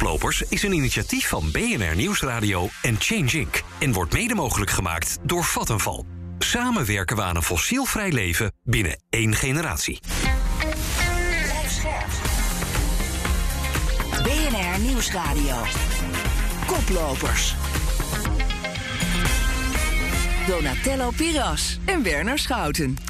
Koplopers is een initiatief van BNR Nieuwsradio en Change Inc. en wordt mede mogelijk gemaakt door Vattenval. Samen werken we aan een fossielvrij leven binnen één generatie. BNR Nieuwsradio. Koplopers. Donatello Piras en Werner Schouten.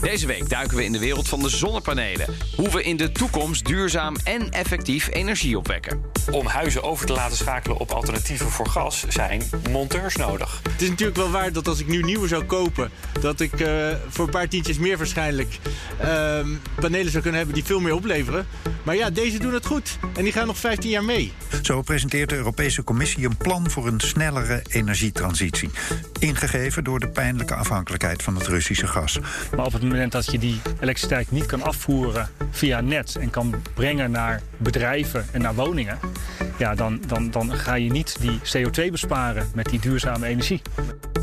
Deze week duiken we in de wereld van de zonnepanelen. Hoe we in de toekomst duurzaam en effectief energie opwekken. Om huizen over te laten schakelen op alternatieven voor gas zijn monteurs nodig. Het is natuurlijk wel waar dat als ik nu nieuwe zou kopen, dat ik uh, voor een paar tientjes meer waarschijnlijk uh, panelen zou kunnen hebben die veel meer opleveren. Maar ja, deze doen het goed en die gaan nog 15 jaar mee. Zo presenteert de Europese Commissie een plan voor een snellere energietransitie. Ingegeven door de pijnlijke afhankelijkheid van het Russische gas. Maar op het moment dat je die elektriciteit niet kan afvoeren via net en kan brengen naar bedrijven en naar woningen, ja, dan, dan, dan ga je niet die CO2 besparen met die duurzame energie.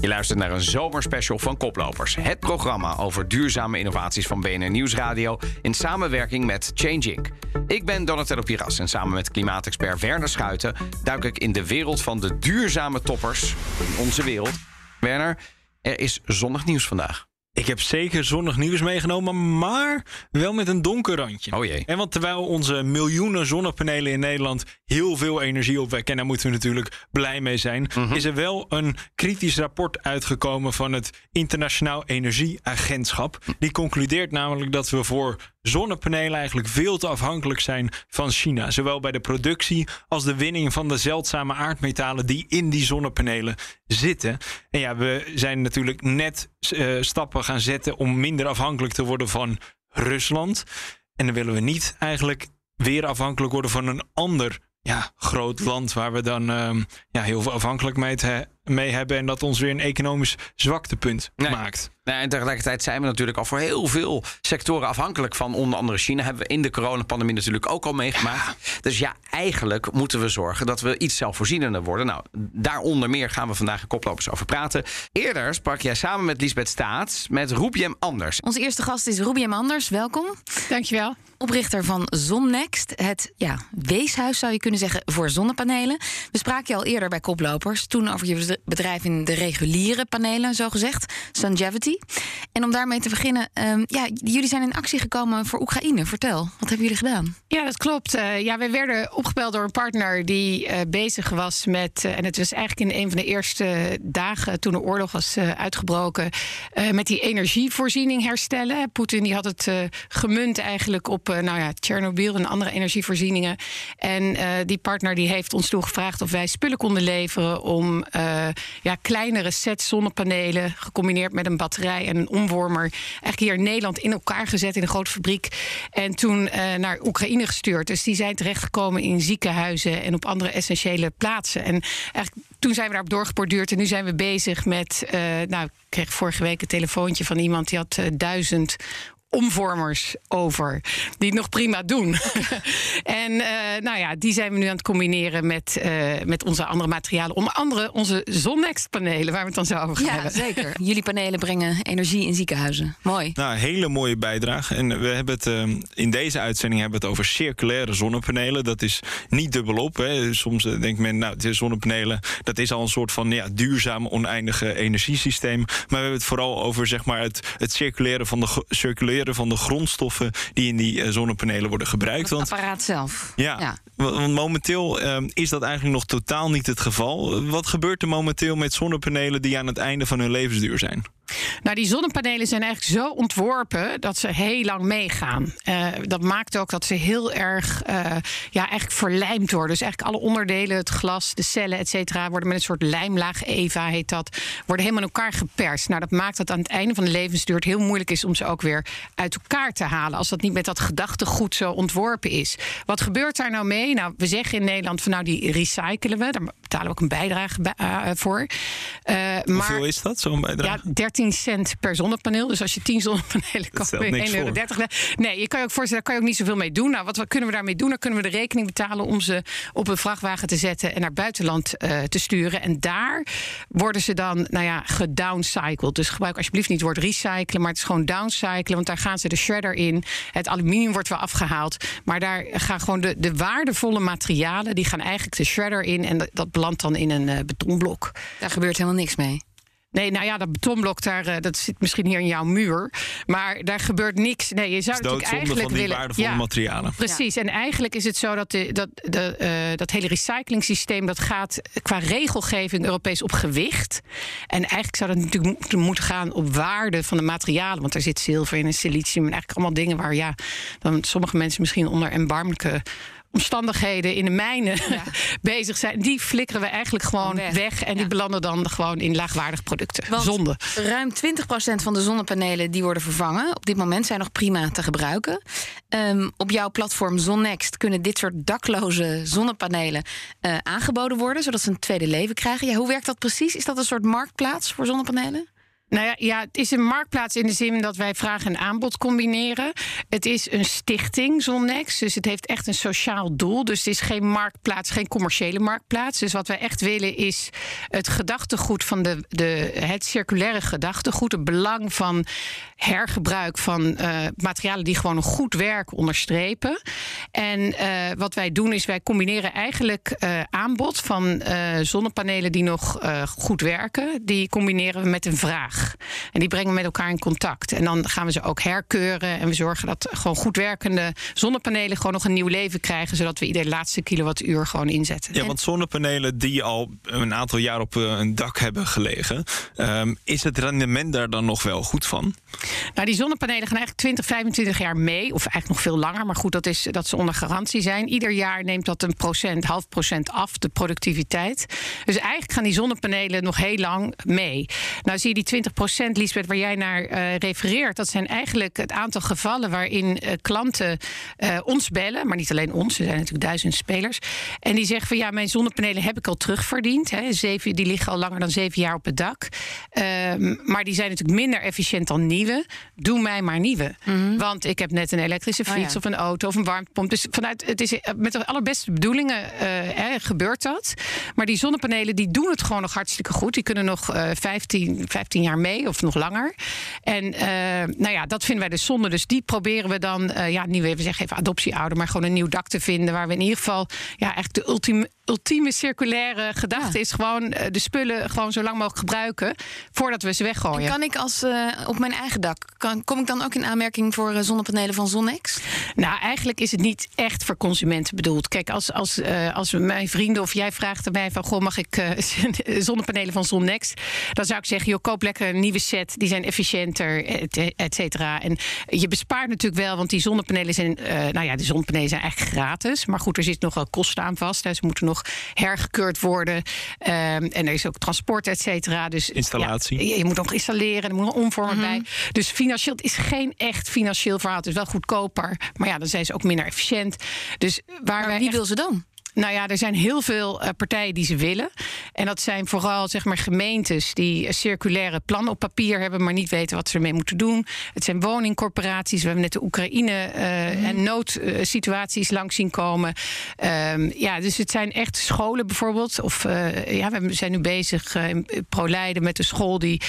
Je luistert naar een zomerspecial van Koplopers. Het programma over duurzame innovaties van BNR Nieuwsradio in samenwerking met Change Inc. Ik ben Donatello Piras en samen met klimaatexpert Werner Schuiten duik ik in de wereld van de duurzame toppers in onze wereld. Werner, er is zonnig nieuws vandaag. Ik heb zeker zonnig nieuws meegenomen, maar wel met een donker randje. Oh jee. En want terwijl onze miljoenen zonnepanelen in Nederland heel veel energie opwekken, en daar moeten we natuurlijk blij mee zijn, Mhm. is er wel een kritisch rapport uitgekomen van het Internationaal Energieagentschap. Die concludeert namelijk dat we voor zonnepanelen eigenlijk veel te afhankelijk zijn van China. Zowel bij de productie als de winning van de zeldzame aardmetalen die in die zonnepanelen zitten. En ja, we zijn natuurlijk net eh, stappen gaan zetten om minder afhankelijk te worden van Rusland. En dan willen we niet eigenlijk weer afhankelijk worden van een ander ja, groot land waar we dan ehm, ja, heel veel afhankelijkheid he- mee hebben en dat ons weer een economisch zwaktepunt Nee. maakt. Nou, en tegelijkertijd zijn we natuurlijk al voor heel veel sectoren afhankelijk van onder andere China. Hebben we in de coronapandemie natuurlijk ook al meegemaakt. Dus ja, eigenlijk moeten we zorgen dat we iets zelfvoorzienender worden. Nou, daaronder meer gaan we vandaag in koplopers over praten. Eerder sprak jij samen met Lisbeth Staats met Roepjem Anders. Onze eerste gast is Ruby Anders. Welkom. Dankjewel. Oprichter van Zonnext. Het ja, weeshuis zou je kunnen zeggen voor zonnepanelen. We spraken je al eerder bij Koplopers. Toen over je bedrijf in de reguliere panelen, zo gezegd. Sungevity. En om daarmee te beginnen. ehm, ja, jullie zijn in actie gekomen voor Oekraïne. Vertel, wat hebben jullie gedaan? Ja, dat klopt. Eh, ja, wij werden opgebeld door een partner die eh, bezig was met. eh, en het was eigenlijk in een van de eerste dagen toen de oorlog was uitgebroken. met die energievoorziening herstellen. Poetin die had het gemunt eigenlijk op nou ja, Tsjernobyl en andere energievoorzieningen. En die partner die heeft ons toen gevraagd of wij spullen konden leveren om ja, kleinere sets zonnepanelen gecombineerd met een batterij en een omwormer eigenlijk hier in Nederland in elkaar gezet in een grote fabriek. En toen eh, naar Oekraïne gestuurd. Dus die zijn terechtgekomen in ziekenhuizen en op andere essentiële plaatsen. En eigenlijk toen zijn we daarop doorgeborduurd. En nu zijn we bezig met. eh, nou, ik kreeg vorige week een telefoontje van iemand die had eh, duizend omvormers over. Die het nog prima doen. en eh, nou ja, die zijn we nu aan het combineren met, eh, met onze andere materialen. Onder andere onze Zonnext-panelen, waar we het dan zo over gaan Ja, hebben. zeker. Jullie panelen brengen energie in ziekenhuizen. Mooi. Nou, hele mooie bijdrage. En we hebben het eh, in deze uitzending hebben we het over circulaire zonnepanelen. Dat is niet dubbelop. Hè. Soms eh, denkt men, nou, is zonnepanelen, dat is al een soort van ja, duurzaam, oneindige energiesysteem. Maar we hebben het vooral over zeg maar, het, het circuleren, van de, gro- van de grondstoffen die in die eh, zonnepanelen worden gebruikt. Het Want apparaat zelf. ja, Ja. wa- want momenteel ehm, is dat eigenlijk nog totaal niet het geval. Wat gebeurt er momenteel met zonnepanelen die aan het einde van hun levensduur zijn? Nou, die zonnepanelen zijn eigenlijk zo ontworpen dat ze heel lang meegaan. Eh, dat maakt ook dat ze heel erg eh, ja, eigenlijk verlijmd worden. Dus eigenlijk alle onderdelen, het glas, de cellen, et cetera, worden met een soort lijmlaag, Eva heet dat, worden helemaal in elkaar geperst. Nou, dat maakt dat aan het einde van de levensduur het heel moeilijk is om ze ook weer uit elkaar te halen. Als dat niet met dat gedachtegoed zo ontworpen is. Wat gebeurt daar nou mee? Nou, we zeggen in Nederland van nou, die recyclen we. Betalen we ook een bijdrage bij- eh, voor. Eh, Hoeveel maar is dat, zo'n bijdrage? ja, 13 cent per zonnepaneel. Dus als je 10 zonnepanelen koopt, stelt ben je niks 1,30 euro. Nee, je kan je ook voorstellen, daar kan je ook niet zoveel mee doen. Nou, wat we- kunnen we daarmee doen? Dan kunnen we de rekening betalen om ze op een vrachtwagen te zetten en naar buitenland eh, te sturen. En daar worden ze dan, nou ja, gedowncycled. Dus gebruik alsjeblieft niet het woord recyclen, maar het is gewoon downcyclen. Want daar gaan ze de shredder in. Het aluminium wordt wel afgehaald. Maar daar gaan gewoon de, de waardevolle materialen, die gaan eigenlijk de shredder in. En dat belandt dan in een eh, betonblok. Daar gebeurt helemaal niks mee. Nee, nou ja, dat betonblok daar, eh, dat zit misschien hier in jouw muur. Maar daar gebeurt niks. Nee, je zou Het is natuurlijk eigenlijk van die willen. waardevolle materialen. Precies. En eigenlijk is het zo dat de, dat, de, eh, dat hele recyclingsysteem dat gaat qua regelgeving Europees op gewicht. En eigenlijk zou dat natuurlijk moeten- gaan op waarde van de materialen. Want er zit zilver in en silicium en eigenlijk allemaal dingen waar ja, dan sommige mensen misschien onder erbarmelijke omstandigheden in de mijnen bezig zijn. Die flikkeren we eigenlijk gewoon weg. weg. En die belanden dan gewoon in laagwaardig producten. Want Zonde. Ruim 20% van de zonnepanelen die worden vervangen op dit moment zijn nog prima te gebruiken. Ehm, op jouw platform Zonnext kunnen dit soort dakloze zonnepanelen eh, aangeboden worden, zodat ze een tweede leven krijgen. Ja, hoe werkt dat precies? Is dat een soort marktplaats voor zonnepanelen? Nou ja, ja, het is een marktplaats in de zin dat wij vraag en aanbod combineren. Het is een stichting, Zonnex. Dus het heeft echt een sociaal doel. Dus het is geen marktplaats, geen commerciële marktplaats. Dus wat wij echt willen is het gedachtegoed van de, de, het circulaire gedachtegoed. Het belang van hergebruik van eh, materialen die gewoon goed werk onderstrepen. En eh, wat wij doen is wij combineren eigenlijk eh, aanbod van zonnepanelen die nog goed werken. Die combineren we met een vraag. En die brengen we met elkaar in contact. En dan gaan we ze ook herkeuren. En we zorgen dat gewoon goed werkende zonnepanelen gewoon nog een nieuw leven krijgen. Zodat we ieder laatste kilowattuur gewoon inzetten. Ja, want zonnepanelen die al een aantal jaar op eh, een dak hebben gelegen, ehm, is het rendement daar dan nog wel goed van? Nou, die zonnepanelen gaan eigenlijk 20, 25 jaar mee. Of eigenlijk nog veel langer. Maar goed, dat is dat ze onder garantie zijn. Ieder jaar neemt dat een procent, half procent af, de productiviteit. Dus eigenlijk gaan die zonnepanelen nog heel lang mee. Nou zie je die 20 procent, Lisbeth, waar jij naar eh, refereert. Dat zijn eigenlijk het aantal gevallen waarin eh, klanten eh, ons bellen. Maar niet alleen ons, er zijn natuurlijk duizend spelers. En die zeggen van ja, mijn zonnepanelen heb ik al terugverdiend. Hè. Zeven, die liggen al langer dan zeven jaar op het dak. Ehm, maar die zijn natuurlijk minder efficiënt dan nieuwe. Doe mij maar nieuwe. Want ik heb net een elektrische Oh fiets ja. of een auto of een warmtepomp. Dus vanuit, het is met de allerbeste bedoelingen hè, gebeurt dat. Maar die zonnepanelen die doen het gewoon nog hartstikke goed. Die kunnen nog eh 15, 15 jaar mee of nog langer. En eh, nou ja, dat vinden wij dus zonde. Dus die proberen we dan, eh, ja, niet even zeggen even adoptieouder, maar gewoon een nieuw dak te vinden. Waar we in ieder geval ja, eigenlijk de ultieme, ultieme circulaire gedachte is gewoon eh, de spullen gewoon zo lang mogelijk gebruiken voordat we ze weggooien. En kan ik als eh, op mijn eigen dak, kan, kom ik dan ook in aanmerking voor eh, zonnepanelen van Zonnext? Nou, eigenlijk is het niet echt voor consumenten bedoeld. Kijk, als, als, als mijn vrienden of jij vraagt aan mij van... goh, mag ik zonnepanelen van Zonnext? Dan zou ik zeggen, joh, koop lekker een nieuwe set. Die zijn efficiënter, et, et cetera. En je bespaart natuurlijk wel, want die zonnepanelen zijn... nou ja, de zonnepanelen zijn eigenlijk gratis. Maar goed, er zit nog wel kosten aan vast. Hè. Ze moeten nog hergekeurd worden. Ehm, en er is ook transport, et cetera. Dus, Installatie. ja, je, je moet nog installeren, er moet nog omvormen bij. Dus financieel, het is geen echt financieel verhaal. Het is wel goedkoper, maar ja, dan zijn ze ook minder efficiënt. Dus waar wij wie echt- wil ze dan? Nou ja, er zijn heel veel eh, partijen die ze willen. En dat zijn vooral zeg maar, gemeentes die een circulaire plan op papier hebben, maar niet weten wat ze ermee moeten doen. Het zijn woningcorporaties. We hebben net de Oekraïne eh, en noodsituaties langs zien komen. Ehm, ja, dus het zijn echt scholen bijvoorbeeld. Of eh, ja, we zijn nu bezig in ProLeiden met de school die,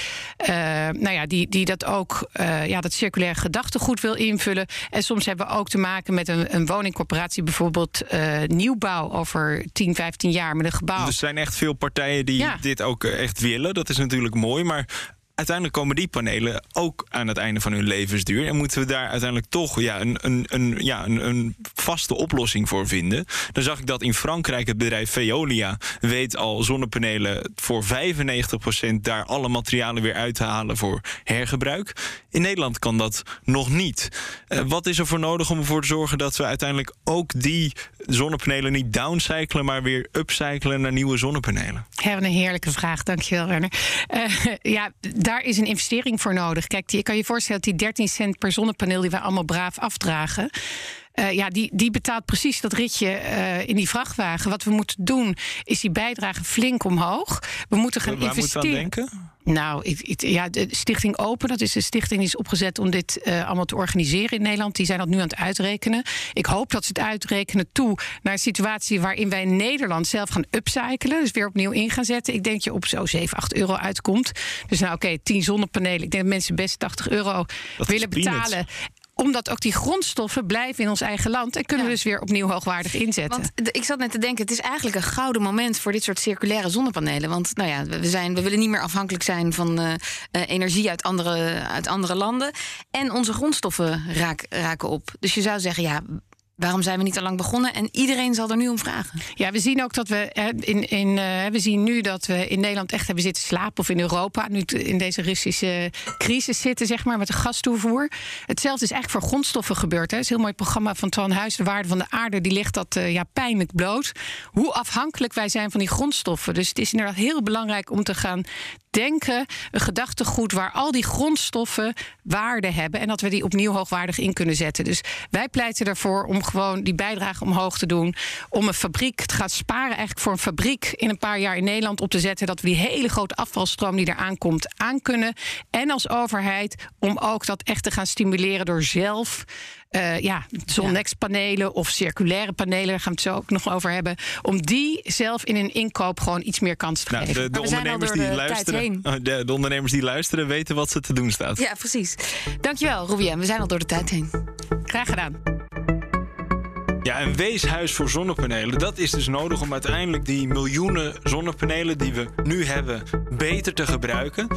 nou ja, die, die dat ook, ja, dat circulaire gedachtegoed wil invullen. En soms hebben we ook te maken met een, een woningcorporatie, bijvoorbeeld nieuwbouw over 10, 15 jaar met een gebouw. Er zijn echt veel partijen die Ja. dit ook eh, echt willen. Dat is natuurlijk mooi, maar uiteindelijk komen die panelen ook aan het einde van hun levensduur. En moeten we daar uiteindelijk toch ja, een, een, een, ja, een, een vaste oplossing voor vinden. Dan zag ik dat in Frankrijk het bedrijf Veolia weet al zonnepanelen voor 95% daar alle materialen weer uit te halen voor hergebruik. In Nederland kan dat nog niet. Eh, wat is er voor nodig om ervoor te zorgen dat we uiteindelijk ook die zonnepanelen niet downcyclen, maar weer upcyclen naar nieuwe zonnepanelen? Wat een heerlijke vraag. Dankjewel, Werner. Eh, ja, daar is een investering voor nodig. Kijk, je kan je voorstellen dat die 13 cent per zonnepaneel... die wij allemaal braaf afdragen... eh, ja, die, die betaalt precies dat ritje eh, in die vrachtwagen. Wat we moeten doen, is die bijdrage flink omhoog. We moeten gaan Waar investeren. aan denken? Nou, ik, ik- ja, de Stichting Open, dat is een stichting die is opgezet om dit eh, allemaal te organiseren in Nederland. Die zijn dat nu aan het uitrekenen. Ik hoop dat ze het uitrekenen toe naar een situatie waarin wij in Nederland zelf gaan upcyclen. Dus weer opnieuw in gaan zetten. Ik denk dat je op zo 7, 8 euro uitkomt. Dus nou oké, 10 zonnepanelen. Ik denk dat mensen best 80 euro willen betalen omdat ook die grondstoffen blijven in ons eigen land. En kunnen we dus weer opnieuw hoogwaardig inzetten. Want de- ik zat net te denken, het is eigenlijk een gouden moment voor dit soort circulaire zonnepanelen. Want nou ja, we, zijn, we willen niet meer afhankelijk zijn van eh, eh, energie uit andere, uit andere landen. En onze grondstoffen raak- raken op. Dus je zou zeggen, ja, waarom zijn we niet al lang begonnen? En iedereen zal er nu om vragen. Ja, we zien ook dat we in, in, eh, we zien nu dat we in Nederland echt hebben zitten slapen. Of in Europa, nu in deze Russische crisis zitten, zeg maar, met de gastoevoer. Hetzelfde is eigenlijk voor grondstoffen gebeurd. Hè. Het is een heel mooi programma van Twan Huis. De waarde van de aarde, die ligt dat eh, ja, pijnlijk bloot. Hoe afhankelijk wij zijn van die grondstoffen. Dus het is inderdaad heel belangrijk om te gaan denken, een gedachtegoed waar al die grondstoffen waarde hebben en dat we die opnieuw hoogwaardig in kunnen zetten. Dus wij pleiten ervoor om gewoon die bijdrage omhoog te doen, om een fabriek te gaan sparen eigenlijk voor een fabriek in een paar jaar in Nederland op te zetten, dat we die hele grote afvalstroom die eraan komt aan kunnen en als overheid om ook dat echt te gaan stimuleren door zelf eh, ja, zonnexpanelen of circulaire panelen, daar gaan we het zo ook nog over hebben. Om die zelf in een inkoop gewoon iets meer kans te Nou, geven. de, de we zijn al ondernemers door die de tijd luisteren, heen. oh, de, de ondernemers die luisteren weten wat ze te doen staat. Ja, precies. Dankjewel, Roubien. We zijn al door de tijd heen. Graag gedaan. Ja, een weeshuis voor zonnepanelen. Dat is dus nodig om uiteindelijk die miljoenen zonnepanelen die we nu hebben beter te gebruiken.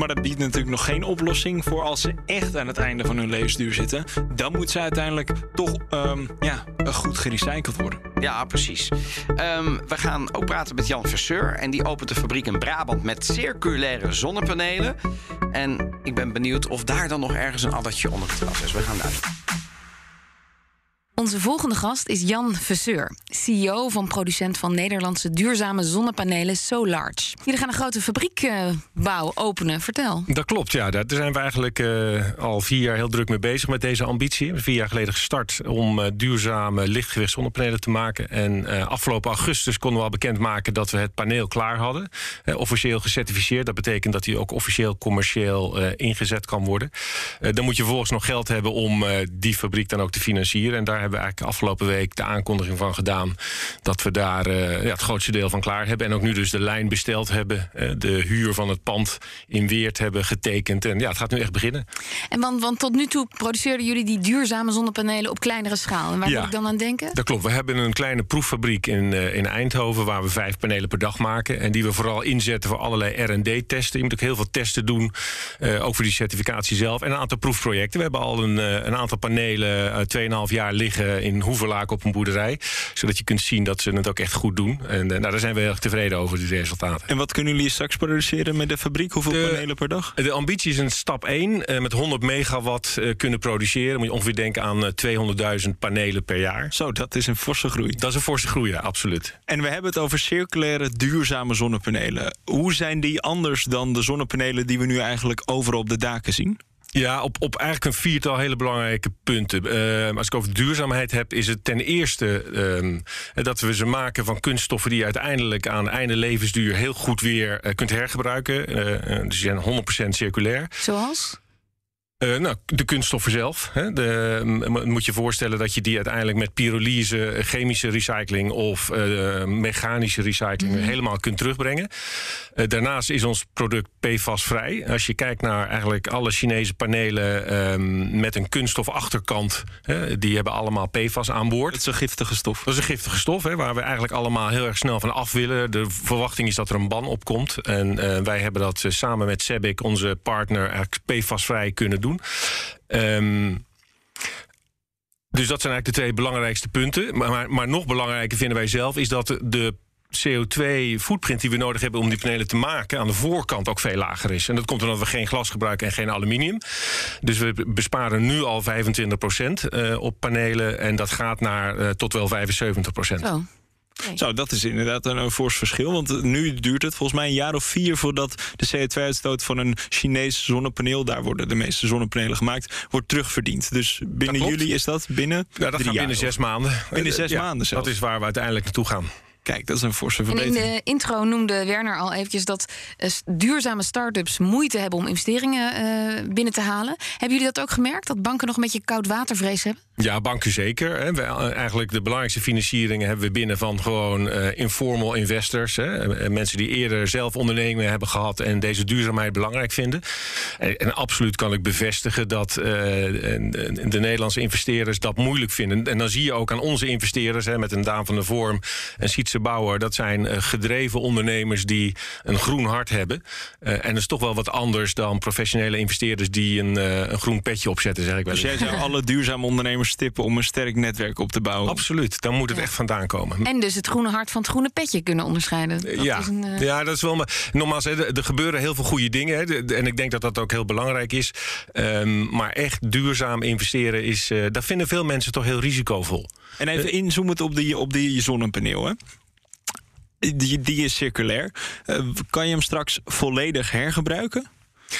Maar dat biedt natuurlijk nog geen oplossing voor als ze echt aan het einde van hun levensduur zitten. Dan moet ze uiteindelijk toch ehm, ja, goed gerecycled worden. Ja, precies. Ehm, we gaan ook praten met Jan Verseur. En die opent een fabriek in Brabant met circulaire zonnepanelen. En ik ben benieuwd of daar dan nog ergens een addertje onder het gras is. We gaan luisteren. Onze volgende gast is Jan Verseur, CEO van producent van Nederlandse duurzame zonnepanelen Solarge. Jullie gaan een grote fabriekbouw openen. Vertel. Dat klopt, ja. Daar zijn we eigenlijk eh, al vier jaar heel druk mee bezig met deze ambitie. Vier jaar geleden gestart om eh, duurzame lichtgewicht zonnepanelen te maken. En eh, afgelopen augustus konden we al bekendmaken dat we het paneel klaar hadden. Eh, officieel gecertificeerd. Dat betekent dat hij ook officieel commercieel eh, ingezet kan worden. Eh, dan moet je vervolgens nog geld hebben om eh, die fabriek dan ook te financieren. En daar we eigenlijk afgelopen week de aankondiging van gedaan dat we daar eh, ja, het grootste deel van klaar hebben. En ook nu dus de lijn besteld hebben. eh, de huur van het pand in Weert hebben getekend. En ja, het gaat nu echt beginnen. En want, want tot nu toe produceerden jullie die duurzame zonnepanelen op kleinere schaal. En waar Ja. moet ik dan aan denken? Dat klopt. We hebben een kleine proeffabriek in, eh, in Eindhoven waar we vijf panelen per dag maken. En die we vooral inzetten voor allerlei RD-testen. Je moet ook heel veel testen doen, ook voor die certificatie zelf. En een aantal proefprojecten. We hebben al een, een aantal panelen uit 2,5 jaar liggen in Hoevelaak op een boerderij. Zodat je kunt zien dat ze het ook echt goed doen. En eh, nou, daar zijn we heel erg tevreden over, die resultaten. En wat kunnen jullie straks produceren met de fabriek? Hoeveel De- panelen per dag? De ambitie is een stap 1. eh, met 100 megawatt eh, kunnen produceren. Moet je ongeveer denken aan eh, 200.000 panelen per jaar. Zo, dat is een forse groei. Dat is een forse groei, ja, absoluut. En we hebben het over circulaire, duurzame zonnepanelen. Hoe zijn die anders dan de zonnepanelen die we nu eigenlijk overal op de daken zien? Ja, op, op eigenlijk een viertal hele belangrijke punten. Eh, als ik over duurzaamheid heb, is het ten eerste ehm, dat we ze maken van kunststoffen die uiteindelijk aan einde levensduur heel goed weer eh, kunt hergebruiken. Eh, eh, dus die zijn 100% circulair. Zoals? Eh, nou, de kunststoffen zelf. Hè. De, moet je voorstellen dat je die uiteindelijk met pyrolyse, eh, chemische recycling of eh, mechanische recycling helemaal kunt terugbrengen. Eh, daarnaast is ons product PFAS-vrij. Als je kijkt naar eigenlijk alle Chinese panelen ehm, met een kunststof achterkant, hè, die hebben allemaal PFAS aan boord. Dat is een giftige stof. Dat is een giftige stof, hè, waar we eigenlijk allemaal heel erg snel van af willen. De verwachting is dat er een ban op komt. En eh, wij hebben dat samen met Sebic, onze partner, eigenlijk PFAS-vrij kunnen doen. Ehm, dus dat zijn eigenlijk de twee belangrijkste punten. Maar, maar, nog belangrijker vinden wij zelf is dat de CO2-footprint die we nodig hebben om die panelen te maken aan de voorkant ook veel lager is. En dat komt omdat we geen glas gebruiken en geen aluminium. Dus we besparen nu al 25% eh, op panelen en dat gaat naar eh, tot wel 75%. Zo. Zo, dat is inderdaad een, een fors verschil. Want eh, nu duurt het volgens mij een jaar of vier voordat de CO2-uitstoot van een Chinees zonnepaneel, daar worden de meeste zonnepanelen gemaakt, wordt terugverdiend. Dus binnen jullie is dat binnen Ja, dat drie gaat binnen zes maanden. Binnen Eh, zes ja, maanden zelfs. Dat is waar we uiteindelijk naartoe gaan. Kijk, dat is een forse En in verbetering. de intro noemde Werner al eventjes dat eh, duurzame start-ups moeite hebben om investeringen eh, binnen te halen. Hebben jullie dat ook gemerkt? Dat banken nog een beetje koud watervrees hebben? Ja, banken zeker. Hè. We, eh, eigenlijk de belangrijkste financieringen hebben we binnen van gewoon eh, informal investors. Hè. Mensen die eerder zelf ondernemingen hebben gehad en deze duurzaamheid belangrijk vinden. En, en absoluut kan ik bevestigen dat eh, de Nederlandse investeerders dat moeilijk vinden. En dan zie je ook aan onze investeerders, hè, met een Daan van de Vorm en Sietse Bauer, dat zijn eh, gedreven ondernemers die een groen hart hebben. Eh, en dat is toch wel wat anders dan professionele investeerders die een, eh, een groen petje opzetten, zeg ik wel Dus jij zou alle duurzame ondernemers stippen om een sterk netwerk op te bouwen? Absoluut, daar moet het echt vandaan komen. En dus het groene hart van het groene petje kunnen onderscheiden. Dat ja. is een, ja, dat is wel. Maar nogmaals, hè, er er gebeuren heel veel goede dingen. Hè, en ik denk dat dat ook heel belangrijk is. Ehm, maar echt duurzaam investeren is. eh, dat vinden veel mensen toch heel risicovol. En even inzoomend op die, op die zonnepaneel, hè? Die, die is circulair. Eh, kan je hem straks volledig hergebruiken?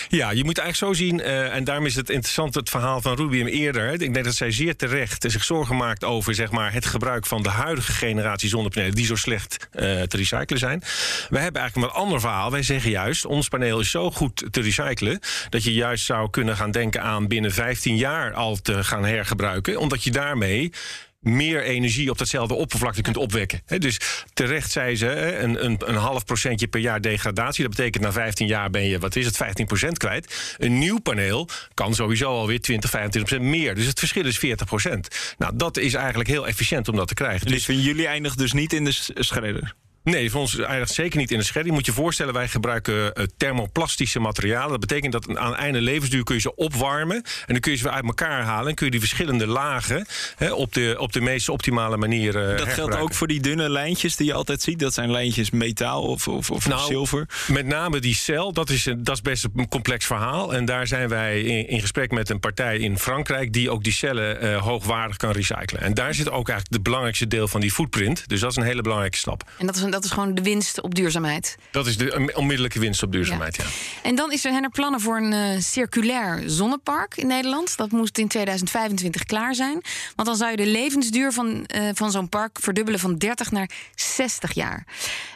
Ja, je moet eigenlijk zo zien, eh, en daarom is het interessant het verhaal van Rubium eerder. hè. Ik denk dat zij zeer terecht zich zorgen maakt over zeg maar, het gebruik van de huidige generatie zonnepanelen, die zo slecht eh, te recyclen zijn. Wij hebben eigenlijk een ander verhaal. Wij zeggen juist, ons paneel is zo goed te recyclen, dat je juist zou kunnen gaan denken aan binnen 15 jaar al te gaan hergebruiken, omdat je daarmee meer energie op datzelfde oppervlakte kunt opwekken. Dus terecht zei ze, een, een, een half procentje per jaar degradatie. Dat betekent na 15 jaar ben je, wat is het, 15 procent kwijt. Een nieuw paneel kan sowieso alweer 20, 25 procent meer. Dus het verschil is 40 procent. Nou, dat is eigenlijk heel efficiënt om dat te krijgen. Dus van jullie eindigt dus niet in de schredder? Nee, voor ons eigenlijk zeker niet in de schedder. Je moet je voorstellen, wij gebruiken eh, thermoplastische materialen. Dat betekent dat aan einde levensduur kun je ze opwarmen. En dan kun je ze weer uit elkaar halen. En kun je die verschillende lagen hè, op, de, op de meest optimale manier eh, Dat geldt ook voor die dunne lijntjes die je altijd ziet. Dat zijn lijntjes metaal of, of, of Nou, zilver. Met name die cel, dat is, een- dat is best een complex verhaal. En daar zijn wij in, in gesprek met een partij in Frankrijk... die ook die cellen eh, hoogwaardig kan recyclen. En daar zit ook eigenlijk het belangrijkste deel van die footprint. Dus dat is een hele belangrijke stap. En dat is, dat is gewoon de winst op duurzaamheid. Dat is de on- onmiddellijke winst op duurzaamheid, ja. En dan is er, zijn er plannen voor een eh, circulair zonnepark in Nederland. Dat moet in 2025 klaar zijn. Want dan zou je de levensduur van, eh, van zo'n park verdubbelen van 30 naar 60 jaar.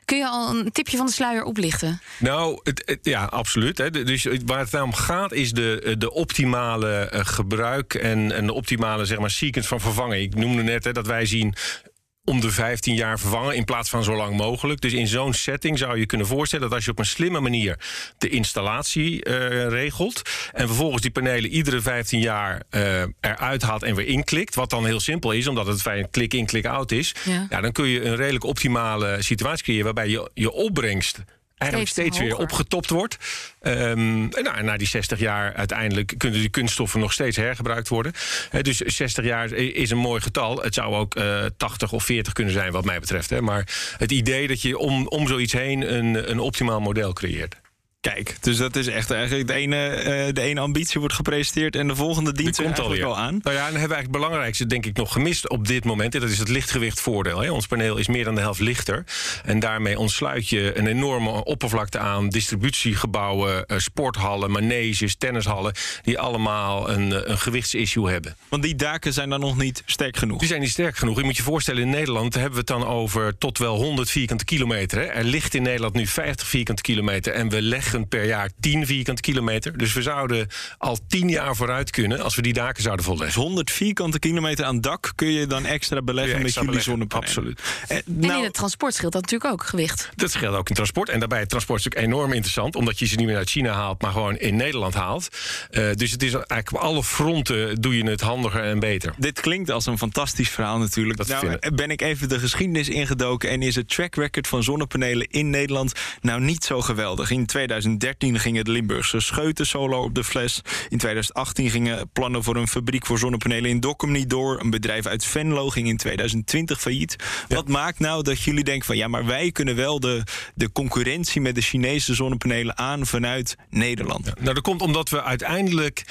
Kun je al een tipje van de sluier oplichten? Nou, het, het- ja, absoluut. Hè. Dus waar het nou om gaat is de, de optimale eh, gebruik en, en de optimale zeg maar, sequence van vervangen. Ik noemde net hè, dat wij zien om de 15 jaar vervangen in plaats van zo lang mogelijk. Dus in zo'n setting zou je kunnen voorstellen dat als je op een slimme manier de installatie eh, regelt en vervolgens die panelen iedere 15 jaar eh, eruit haalt en weer inklikt, wat dan heel simpel is, omdat het fijn klik in, klik out is, Ja. ja. dan kun je een redelijk optimale situatie creëren waarbij je, je opbrengst eigenlijk Steeds weer opgetopt wordt. Ehm, en nou, na die 60 jaar uiteindelijk kunnen die kunststoffen nog steeds hergebruikt worden. Dus 60 jaar is een mooi getal. Het zou ook eh 80 of 40 kunnen zijn wat mij betreft. Hè. Maar het idee dat je om, om zoiets heen een, een optimaal model creëert. Kijk, dus dat is echt eigenlijk de ene, eh, de ene ambitie wordt gepresenteerd en de volgende dient er komt eigenlijk alweer. al aan. Nou ja, en dan hebben we eigenlijk het belangrijkste denk ik nog gemist op dit moment. En dat is het lichtgewichtvoordeel. Hè. Ons paneel is meer dan de helft lichter. En daarmee ontsluit je een enorme oppervlakte aan distributiegebouwen, eh, sporthallen, maneges, tennishallen. Die allemaal een, eh, een gewichtsissue hebben. Want die daken zijn dan nog niet sterk genoeg. Die zijn niet sterk genoeg. Je moet je voorstellen, in Nederland hebben we het dan over tot wel 100 vierkante kilometer. Hè. Er ligt in Nederland nu 50 vierkante kilometer. En we leggen per jaar 10 vierkante kilometer. Dus we zouden al 10 jaar vooruit kunnen als we die daken zouden volleggen. 100 vierkante kilometer aan dak kun je dan extra beleggen met jullie zonnepanelen. absoluut. Eh, en nou, in het transport scheelt dat natuurlijk ook gewicht. Dat geldt ook in transport. En daarbij het transport is natuurlijk enorm interessant. Omdat je ze niet meer uit China haalt, maar gewoon in Nederland haalt. Eh, dus het is eigenlijk op alle fronten doe je het handiger en beter. Dit klinkt als een fantastisch verhaal natuurlijk. Dat nou, ben ik even de geschiedenis ingedoken en is het track record van zonnepanelen in Nederland nou niet zo geweldig. In 2013 gingen de Limburgse scheuten solo op de fles. In 2018 gingen plannen voor een fabriek voor zonnepanelen in Dokkum niet door. Een bedrijf uit Venlo ging in 2020 failliet. Wat maakt nou dat jullie denken van ja, maar wij kunnen wel de, de concurrentie met de Chinese zonnepanelen aan vanuit Nederland? Nou, dat komt omdat we uiteindelijk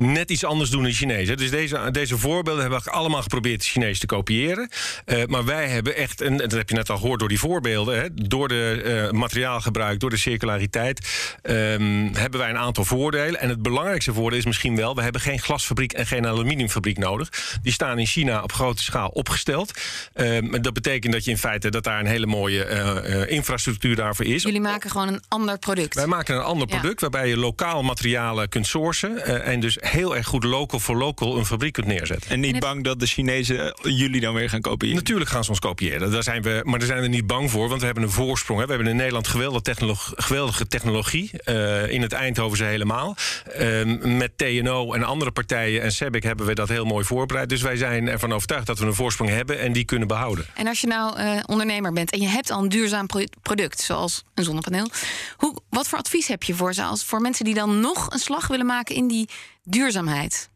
net iets anders doen dan Chinezen. Dus deze, deze voorbeelden hebben we allemaal geprobeerd de Chinezen te kopiëren. Uh, maar wij hebben echt, en dat heb je net al gehoord door die voorbeelden, hè, door de uh, materiaalgebruik, door de circulariteit, um, hebben wij een aantal voordelen. En het belangrijkste voordeel is misschien wel, we hebben geen glasfabriek en geen aluminiumfabriek nodig. Die staan in China op grote schaal opgesteld. Um, dat betekent dat je in feite dat daar een hele mooie uh, infrastructuur daarvoor is. Jullie maken gewoon een ander product. Wij maken een ander product ja. waarbij je lokaal materialen kunt sourcen en dus heel erg goed local voor local een fabriek kunt neerzetten. En niet bang dat de Chinezen jullie dan weer gaan kopiëren? Natuurlijk gaan ze ons kopiëren. Daar zijn we, maar daar zijn we niet bang voor, want we hebben een voorsprong. Hè. We hebben in Nederland geweldige, technologie, geweldige technologie. Uh, in het Eindhovense helemaal. Uh, met TNO en andere partijen en SEBIC hebben we dat heel mooi voorbereid. Dus wij zijn ervan overtuigd dat we een voorsprong hebben en die kunnen behouden. En als je nou uh, ondernemer bent en je hebt al een duurzaam product, zoals een zonnepaneel. Hoe, wat voor advies heb je voor ze als voor mensen die dan nog een slag willen maken in die duurzaamheid?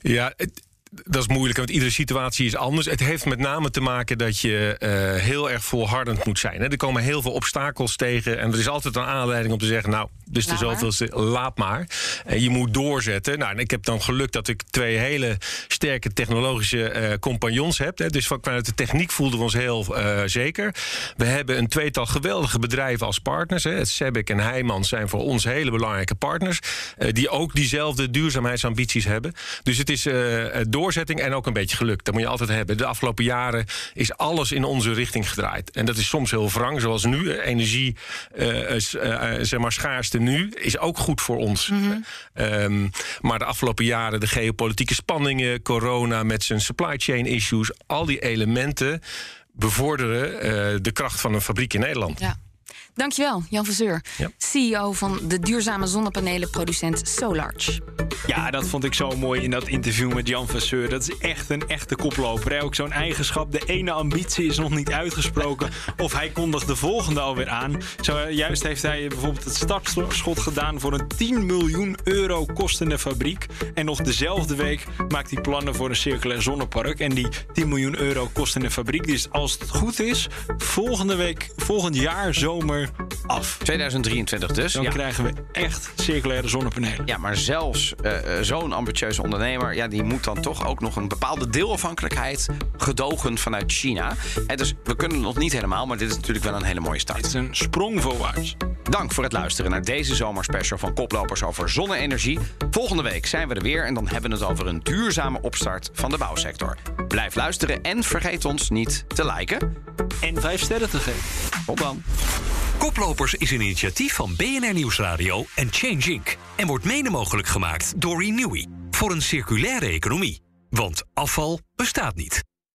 Ja, het, dat is moeilijk, want iedere situatie is anders. Het heeft met name te maken dat je uh, heel erg volhardend moet zijn. Hè. Er komen heel veel obstakels tegen. En er is altijd een aanleiding om te zeggen... nou, dus de zoveelste, laat maar. En je moet doorzetten. Nou, en ik heb dan geluk dat ik twee hele sterke technologische uh, compagnons heb. Hè. Dus vanuit de techniek voelden we ons heel uh, zeker. We hebben een tweetal geweldige bedrijven als partners. Hè. Het Sebek en Heijmans zijn voor ons hele belangrijke partners. die ook diezelfde duurzaamheidsambities hebben. Dus het is door doorzetting en ook een beetje geluk. Dat moet je altijd hebben. De afgelopen jaren is alles in onze richting gedraaid. En dat is soms heel wrang, zoals nu. Energie, uh, zeg maar, schaarste nu, is ook goed voor ons. Mm -hmm. um, maar de afgelopen jaren, de geopolitieke spanningen, corona met zijn supply chain issues, al die elementen bevorderen uh, de kracht van een fabriek in Nederland. Ja. Dankjewel, Jan Verzeur. Ja. CEO van de duurzame zonnepanelenproducent Solarge. Ja, dat vond ik zo mooi in dat interview met Jan Verzeur. Dat is echt een echte koploper. Hè? Ook zo'n eigenschap. De ene ambitie is nog niet uitgesproken. of hij kondigt de volgende alweer aan. Zo, juist heeft hij bijvoorbeeld het startschot gedaan voor een 10 miljoen euro kostende fabriek. En nog dezelfde week maakt hij plannen voor een circulair zonnepark. En die 10 miljoen euro kostende fabriek, die is als het goed is, volgende week, volgend jaar zomer af. 2023 dus. Dan ja. krijgen we echt circulaire zonnepanelen. Ja, maar zelfs uh, zo'n ambitieuze ondernemer... Ja, die moet dan toch ook nog een bepaalde deelafhankelijkheid... gedogen vanuit China. En dus we kunnen het nog niet helemaal... maar dit is natuurlijk wel een hele mooie start. Het is een sprong voorwaarts. Dank voor het luisteren naar deze zomerspecial van Koplopers over zonne-energie. Volgende week zijn we er weer en dan hebben we het over een duurzame opstart van de bouwsector. Blijf luisteren en vergeet ons niet te liken. En vijf sterren te geven. Tot dan. Koplopers is een initiatief van BNR Nieuwsradio en Change Inc. En wordt mede mogelijk gemaakt door Renewy. Voor een circulaire economie. Want afval bestaat niet.